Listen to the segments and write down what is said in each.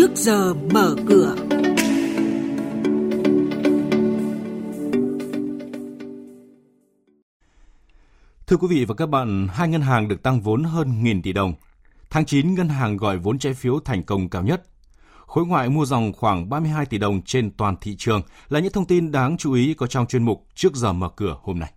trước giờ mở cửa. Thưa quý vị và các bạn, hai ngân hàng được tăng vốn hơn nghìn tỷ đồng. Tháng 9, ngân hàng gọi vốn trái phiếu thành công cao nhất. Khối ngoại mua dòng khoảng 32 tỷ đồng trên toàn thị trường là những thông tin đáng chú ý có trong chuyên mục trước giờ mở cửa hôm nay.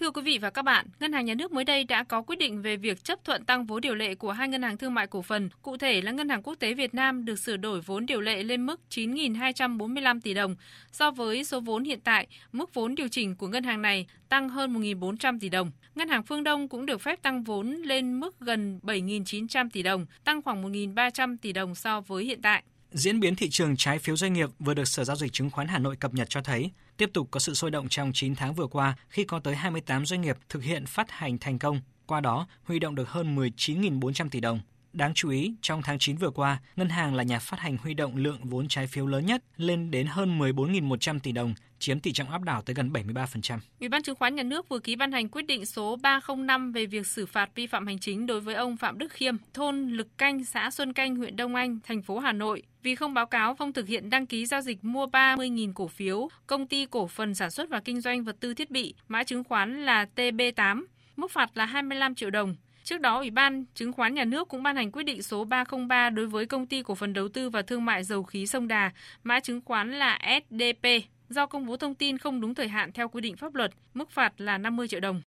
Thưa quý vị và các bạn, Ngân hàng Nhà nước mới đây đã có quyết định về việc chấp thuận tăng vốn điều lệ của hai ngân hàng thương mại cổ phần, cụ thể là Ngân hàng Quốc tế Việt Nam được sửa đổi vốn điều lệ lên mức 9.245 tỷ đồng. So với số vốn hiện tại, mức vốn điều chỉnh của ngân hàng này tăng hơn 1.400 tỷ đồng. Ngân hàng Phương Đông cũng được phép tăng vốn lên mức gần 7.900 tỷ đồng, tăng khoảng 1.300 tỷ đồng so với hiện tại. Diễn biến thị trường trái phiếu doanh nghiệp vừa được Sở Giao dịch Chứng khoán Hà Nội cập nhật cho thấy, tiếp tục có sự sôi động trong 9 tháng vừa qua khi có tới 28 doanh nghiệp thực hiện phát hành thành công, qua đó huy động được hơn 19.400 tỷ đồng. Đáng chú ý, trong tháng 9 vừa qua, ngân hàng là nhà phát hành huy động lượng vốn trái phiếu lớn nhất lên đến hơn 14.100 tỷ đồng, chiếm tỷ trọng áp đảo tới gần 73%. Ủy ban chứng khoán nhà nước vừa ký ban hành quyết định số 305 về việc xử phạt vi phạm hành chính đối với ông Phạm Đức Khiêm, thôn Lực Canh, xã Xuân Canh, huyện Đông Anh, thành phố Hà Nội vì không báo cáo không thực hiện đăng ký giao dịch mua 30.000 cổ phiếu công ty cổ phần sản xuất và kinh doanh vật tư thiết bị, mã chứng khoán là TB8, mức phạt là 25 triệu đồng. Trước đó, Ủy ban Chứng khoán Nhà nước cũng ban hành quyết định số 303 đối với công ty cổ phần đầu tư và thương mại dầu khí sông Đà, mã chứng khoán là SDP, do công bố thông tin không đúng thời hạn theo quy định pháp luật, mức phạt là 50 triệu đồng.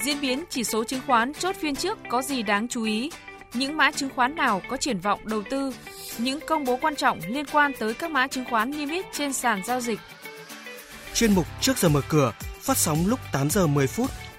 Diễn biến chỉ số chứng khoán chốt phiên trước có gì đáng chú ý? Những mã chứng khoán nào có triển vọng đầu tư? Những công bố quan trọng liên quan tới các mã chứng khoán niêm yết trên sàn giao dịch. Chuyên mục trước giờ mở cửa phát sóng lúc 8 giờ 10 phút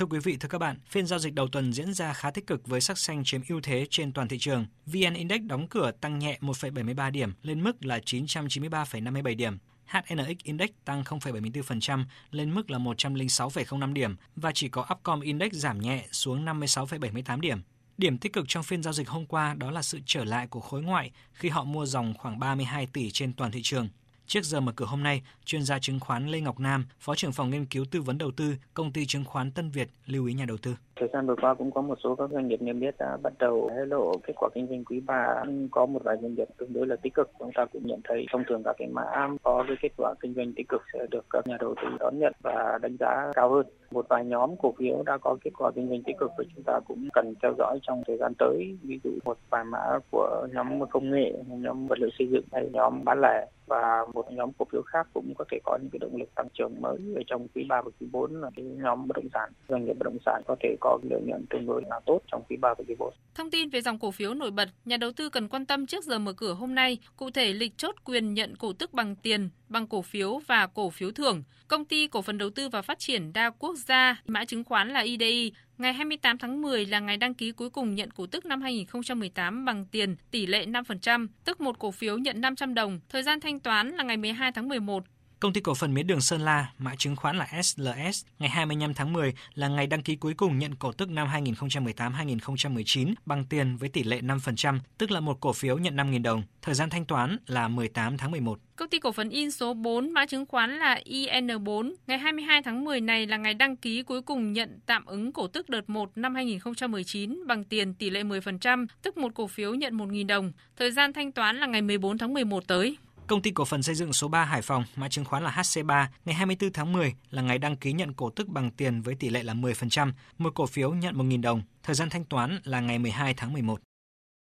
Thưa quý vị, thưa các bạn, phiên giao dịch đầu tuần diễn ra khá tích cực với sắc xanh chiếm ưu thế trên toàn thị trường. VN Index đóng cửa tăng nhẹ 1,73 điểm lên mức là 993,57 điểm. HNX Index tăng 0,74% lên mức là 106,05 điểm và chỉ có Upcom Index giảm nhẹ xuống 56,78 điểm. Điểm tích cực trong phiên giao dịch hôm qua đó là sự trở lại của khối ngoại khi họ mua dòng khoảng 32 tỷ trên toàn thị trường. Trước giờ mở cửa hôm nay, chuyên gia chứng khoán Lê Ngọc Nam, Phó trưởng phòng nghiên cứu tư vấn đầu tư, công ty chứng khoán Tân Việt lưu ý nhà đầu tư. Thời gian vừa qua cũng có một số các doanh nghiệp niêm yết đã bắt đầu hé lộ kết quả kinh doanh quý 3 có một vài doanh nghiệp tương đối là tích cực. Chúng ta cũng nhận thấy thông thường các cái mã có cái kết quả kinh doanh tích cực sẽ được các nhà đầu tư đón nhận và đánh giá cao hơn. Một vài nhóm cổ phiếu đã có kết quả kinh doanh tích cực và chúng ta cũng cần theo dõi trong thời gian tới. Ví dụ một vài mã của nhóm công nghệ, nhóm vật liệu xây dựng hay nhóm bán lẻ và một nhóm cổ phiếu khác cũng có thể có những cái động lực tăng trưởng mới ở trong quý 3 và quý 4 là cái nhóm bất động sản doanh nghiệp bất động sản có thể có lợi nhuận tương đối là tốt trong quý 3 và quý 4. Thông tin về dòng cổ phiếu nổi bật, nhà đầu tư cần quan tâm trước giờ mở cửa hôm nay, cụ thể lịch chốt quyền nhận cổ tức bằng tiền, bằng cổ phiếu và cổ phiếu thưởng. Công ty cổ phần đầu tư và phát triển đa quốc gia, mã chứng khoán là IDI, Ngày 28 tháng 10 là ngày đăng ký cuối cùng nhận cổ tức năm 2018 bằng tiền tỷ lệ 5%, tức một cổ phiếu nhận 500 đồng. Thời gian thanh toán là ngày 12 tháng 11. Công ty cổ phần mía đường Sơn La, mã chứng khoán là SLS, ngày 25 tháng 10 là ngày đăng ký cuối cùng nhận cổ tức năm 2018-2019 bằng tiền với tỷ lệ 5%, tức là một cổ phiếu nhận 5.000 đồng. Thời gian thanh toán là 18 tháng 11. Công ty cổ phần In số 4 mã chứng khoán là IN4, ngày 22 tháng 10 này là ngày đăng ký cuối cùng nhận tạm ứng cổ tức đợt 1 năm 2019 bằng tiền tỷ lệ 10%, tức một cổ phiếu nhận 1.000 đồng. Thời gian thanh toán là ngày 14 tháng 11 tới. Công ty cổ phần xây dựng số 3 Hải Phòng, mã chứng khoán là HC3, ngày 24 tháng 10 là ngày đăng ký nhận cổ tức bằng tiền với tỷ lệ là 10%, một cổ phiếu nhận 1.000 đồng. Thời gian thanh toán là ngày 12 tháng 11.